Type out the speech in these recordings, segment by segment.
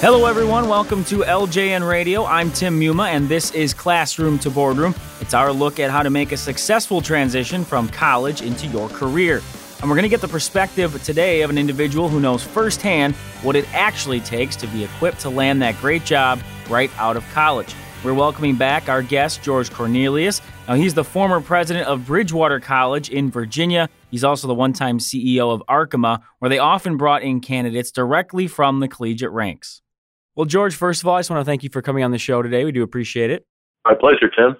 Hello, everyone. Welcome to LJN Radio. I'm Tim Muma, and this is Classroom to Boardroom. It's our look at how to make a successful transition from college into your career. And we're going to get the perspective today of an individual who knows firsthand what it actually takes to be equipped to land that great job right out of college. We're welcoming back our guest, George Cornelius. Now, he's the former president of Bridgewater College in Virginia. He's also the one time CEO of Arkema, where they often brought in candidates directly from the collegiate ranks. Well, George, first of all, I just want to thank you for coming on the show today. We do appreciate it. My pleasure, Tim.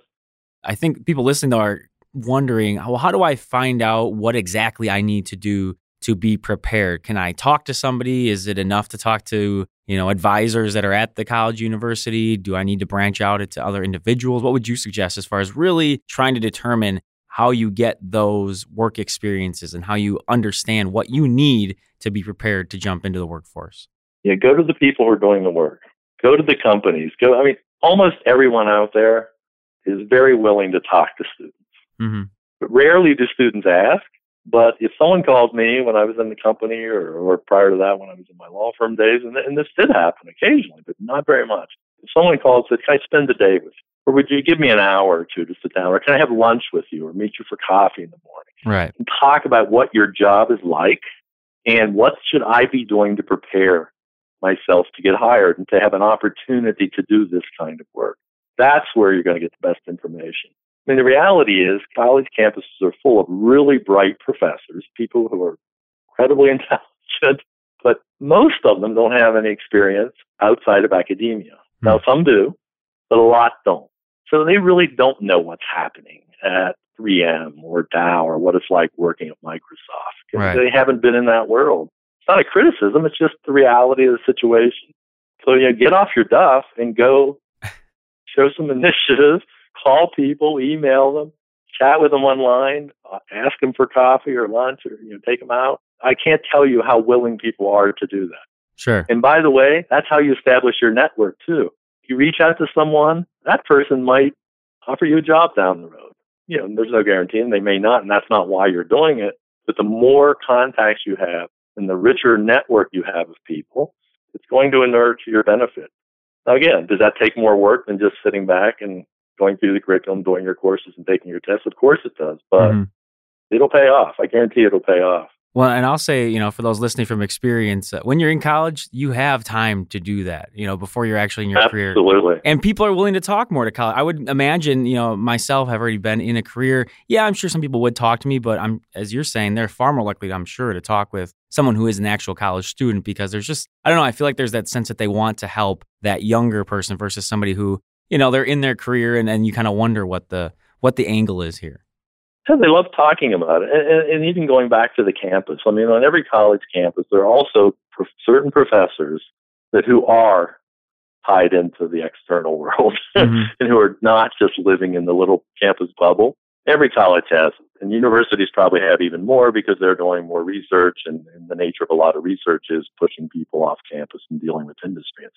I think people listening though are wondering, well, how do I find out what exactly I need to do to be prepared? Can I talk to somebody? Is it enough to talk to, you know, advisors that are at the college university? Do I need to branch out into other individuals? What would you suggest as far as really trying to determine how you get those work experiences and how you understand what you need to be prepared to jump into the workforce? Yeah, go to the people who are doing the work. Go to the companies. Go. I mean, almost everyone out there is very willing to talk to students. Mm-hmm. But rarely do students ask. But if someone calls me when I was in the company or, or prior to that when I was in my law firm days, and, and this did happen occasionally, but not very much. If someone calls and says, Can I spend the day with you? Or would you give me an hour or two to sit down? Or can I have lunch with you or meet you for coffee in the morning? Right. And talk about what your job is like and what should I be doing to prepare myself to get hired and to have an opportunity to do this kind of work. That's where you're going to get the best information. I mean, the reality is college campuses are full of really bright professors, people who are incredibly intelligent, but most of them don't have any experience outside of academia. Hmm. Now, some do, but a lot don't. So they really don't know what's happening at 3M or Dow or what it's like working at Microsoft. Right. They haven't been in that world it's not a criticism. It's just the reality of the situation. So you know, get off your duff and go show some initiative, call people, email them, chat with them online, uh, ask them for coffee or lunch, or you know, take them out. I can't tell you how willing people are to do that. Sure. And by the way, that's how you establish your network too. You reach out to someone, that person might offer you a job down the road. You know, there's no guarantee, and they may not, and that's not why you're doing it. But the more contacts you have, and the richer network you have of people, it's going to inure to your benefit. Now, again, does that take more work than just sitting back and going through the curriculum, doing your courses, and taking your tests? Of course it does, but mm-hmm. it'll pay off. I guarantee it'll pay off. Well, and I'll say, you know, for those listening from experience, uh, when you're in college, you have time to do that, you know, before you're actually in your Absolutely. career. Absolutely. And people are willing to talk more to college. I would imagine, you know, myself have already been in a career. Yeah, I'm sure some people would talk to me, but I'm, as you're saying, they're far more likely, I'm sure, to talk with someone who is an actual college student because there's just, I don't know, I feel like there's that sense that they want to help that younger person versus somebody who, you know, they're in their career and, and you kind of wonder what the, what the angle is here. Yeah, they love talking about it, and, and, even going back to the campus. I mean, on every college campus, there are also pro- certain professors that who are tied into the external world mm-hmm. and who are not just living in the little campus bubble. Every college has, and universities probably have even more because they're doing more research, and, and the nature of a lot of research is pushing people off campus and dealing with industry and,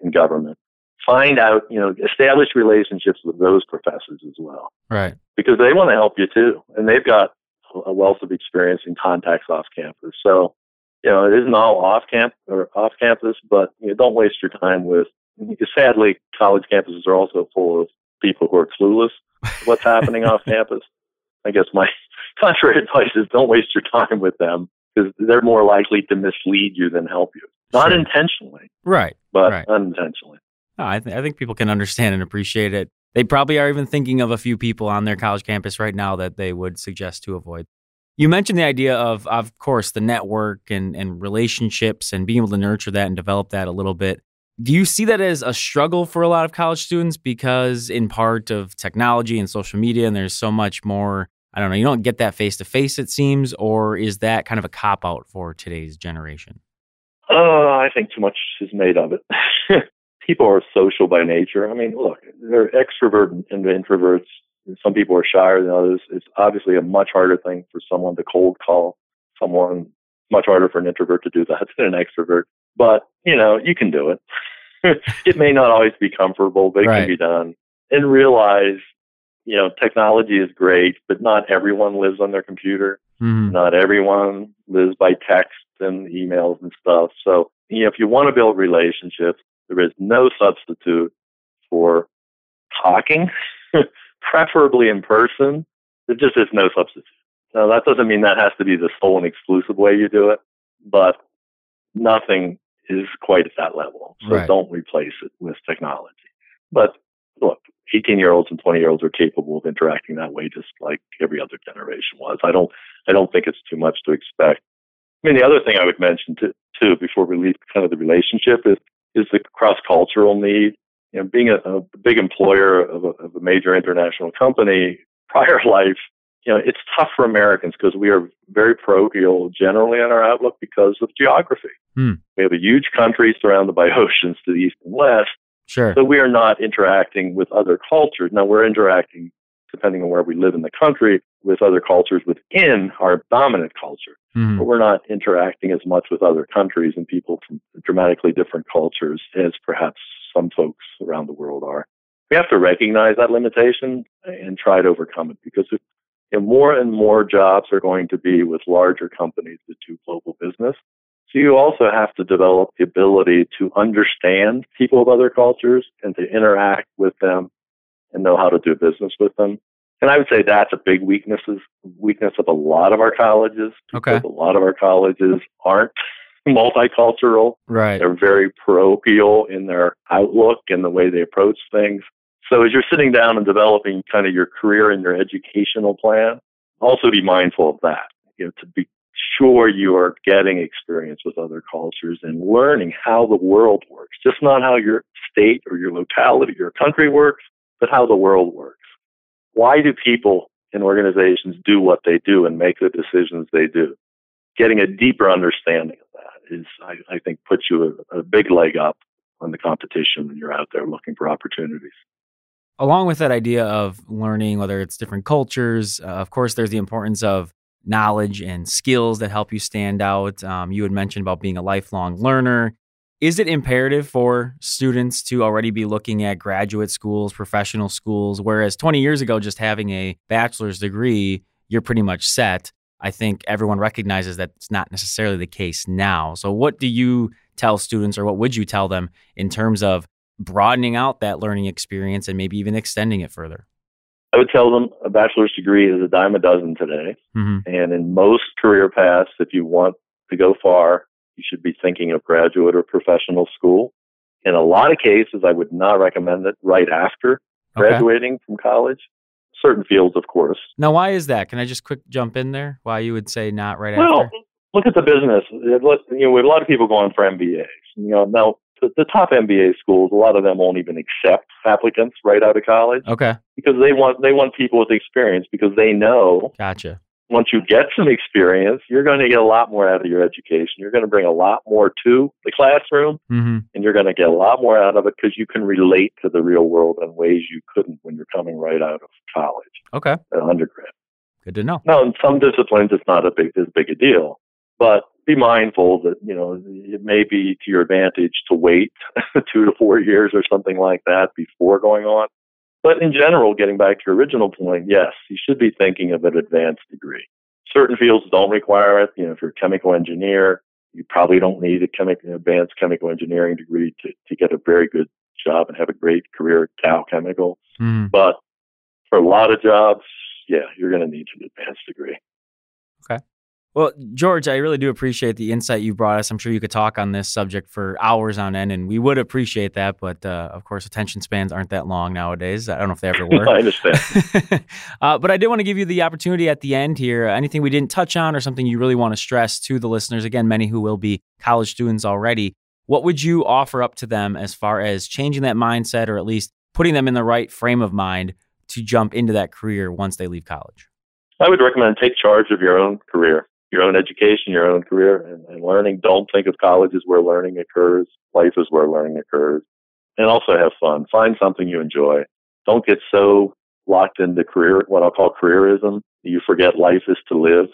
and government find out, you know, establish relationships with those professors as well. Right. Because they want to help you too. And they've got a wealth of experience and contacts off campus. So, you know, it isn't all off camp or off campus, but you know, don't waste your time with because sadly college campuses are also full of people who are clueless what's happening off campus. I guess my contrary advice is don't waste your time with them because they're more likely to mislead you than help you. Not sure. intentionally. Right. But right. unintentionally. No, I, th- I think people can understand and appreciate it. They probably are even thinking of a few people on their college campus right now that they would suggest to avoid. You mentioned the idea of, of course, the network and, and relationships and being able to nurture that and develop that a little bit. Do you see that as a struggle for a lot of college students because, in part, of technology and social media, and there's so much more? I don't know, you don't get that face to face, it seems, or is that kind of a cop out for today's generation? Uh, I think too much is made of it. people are social by nature. I mean, look, they're extrovert and introverts. Some people are shyer than others. It's obviously a much harder thing for someone to cold call someone. Much harder for an introvert to do that than an extrovert. But you know, you can do it. it may not always be comfortable, but it right. can be done. And realize, you know, technology is great, but not everyone lives on their computer. Mm-hmm. Not everyone lives by text and emails and stuff. So you know, if you want to build relationships, there is no substitute for talking, preferably in person. There just is no substitute. Now, that doesn't mean that has to be the sole and exclusive way you do it, but nothing is quite at that level. So Right. don't replace it with technology. But look, 18 year olds and 20 year olds are capable of interacting that way just like every other generation was. I don't, I don't think it's too much to expect. I mean, the other thing I would mention too, too before we leave kind of the relationship is, is the cross cultural need. You know, being a, a big employer of a, of a major international company, prior life, you know, it's tough for Americans because we are very parochial generally in our outlook because of geography. Hmm. We have a huge country surrounded by oceans to the east and west, Sure. so we are not interacting with other cultures. Now we're interacting, depending on where we live in the country, with other cultures within our dominant culture, Mhm. but we're not interacting as much with other countries and people from dramatically different cultures as perhaps some folks around the world are. We have to recognize that limitation and try to overcome it because if, if more and more jobs are going to be with larger companies that do global business. So you also have to develop the ability to understand people of other cultures and to interact with them and know how to do business with them. And I would say that's a big weakness weakness of a lot of our colleges. Okay. A lot of our colleges aren't multicultural. Right. They're very parochial in their outlook and the way they approach things. So as you're sitting down and developing kind of your career and your educational plan, also be mindful of that. You know, to be sure you are getting experience with other cultures and learning how the world works. Just not how your state or your locality, or your country works, but how the world works. Why do people and organizations do what they do and make the decisions they do? Getting a deeper understanding of that is, I, I think, puts you a, a big leg up on the competition when you're out there looking for opportunities. along with that idea of learning, whether it's different cultures, uh, of course, there's the importance of knowledge and skills that help you stand out. Um, you had mentioned about being a lifelong learner. Is it imperative for students to already be looking at graduate schools, professional schools, whereas 20 years ago, just having a bachelor's degree, you're pretty much set? I think everyone recognizes that it's not necessarily the case now. So, what do you tell students, or what would you tell them in terms of broadening out that learning experience and maybe even extending it further. I would tell them a bachelor's degree is a dime a dozen today. Mm-hmm. And in most career paths, if you want to go far, you should be thinking of graduate or professional school. In a lot of cases, I would not recommend it right after Okay. graduating from college. Certain fields, of course. Now, why is that? Can I just quick jump in there? Why you would say not right after? Well, after? look at the business. You know, we have a lot of people going for MBAs. You know, now the, the top MBA schools, a lot of them won't even accept applicants right out of college Okay, because they want they want people with experience because they know gotcha. Once you get some experience, you're going to get a lot more out of your education. You're going to bring a lot more to the classroom, Mm-hmm. and you're going to get a lot more out of it because you can relate to the real world in ways you couldn't when you're coming right out of college, Okay, an undergrad. good to know. Now, in some disciplines, it's not a big as big a deal, but be mindful that you know it may be to your advantage to wait two to four years or something like that before going on. But in general, getting back to your original point, yes, you should be thinking of an advanced degree. Certain fields don't require it. You know, if you're a chemical engineer, you probably don't need a chemical, advanced chemical engineering degree to, to get a very good job and have a great career at Dow Chemical. Mhm. But for a lot of jobs, yeah, you're going to need an advanced degree. Well, George, I really do appreciate the insight you brought us. I'm sure you could talk on this subject for hours on end, and we would appreciate that. But uh, of course, attention spans aren't that long nowadays. I don't know if they ever were. I understand. uh, but I did want to give you the opportunity at the end here. Anything we didn't touch on, or something you really want to stress to the listeners? Again, many who will be college students already. What would you offer up to them as far as changing that mindset, or at least putting them in the right frame of mind to jump into that career once they leave college? I would recommend take charge of your own career, your own education, your own career, and, and learning. Don't think of college as where learning occurs. Life is where learning occurs. And also have fun. Find something you enjoy. Don't get so locked into career, what I'll call careerism. You forget life is to live.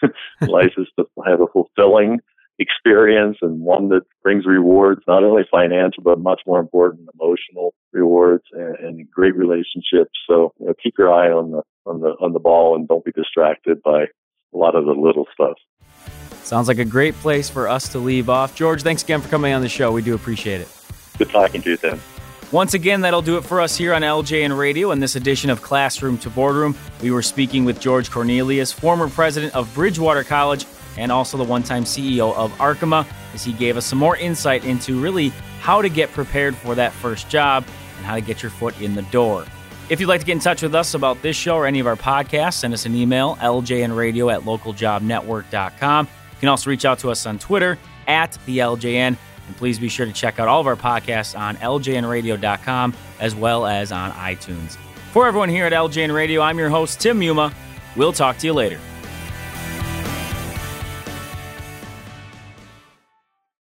life is to have a fulfilling experience and one that brings rewards, not only financial, but much more important, emotional rewards and, and great relationships. So you know, keep your eye on the on the on the ball and don't be distracted by a lot of the little stuff. Sounds like a great place for us to leave off. George, thanks again for coming on the show. We do appreciate it. Good talking to you, Tim. Once again, that'll do it for us here on LJN Radio in this edition of Classroom to Boardroom. We were speaking with George Cornelius, former president of Bridgewater College and also the one time CEO of Arkema, as he gave us some more insight into really how to get prepared for that first job and how to get your foot in the door. If you'd like to get in touch with us about this show or any of our podcasts, send us an email, ljnradio at localjobnetwork.com. You can also reach out to us on Twitter at the LJN. And please be sure to check out all of our podcasts on ljnradio.com as well as on iTunes. For everyone here at LJN Radio, I'm your host, Tim Muma. We'll talk to you later.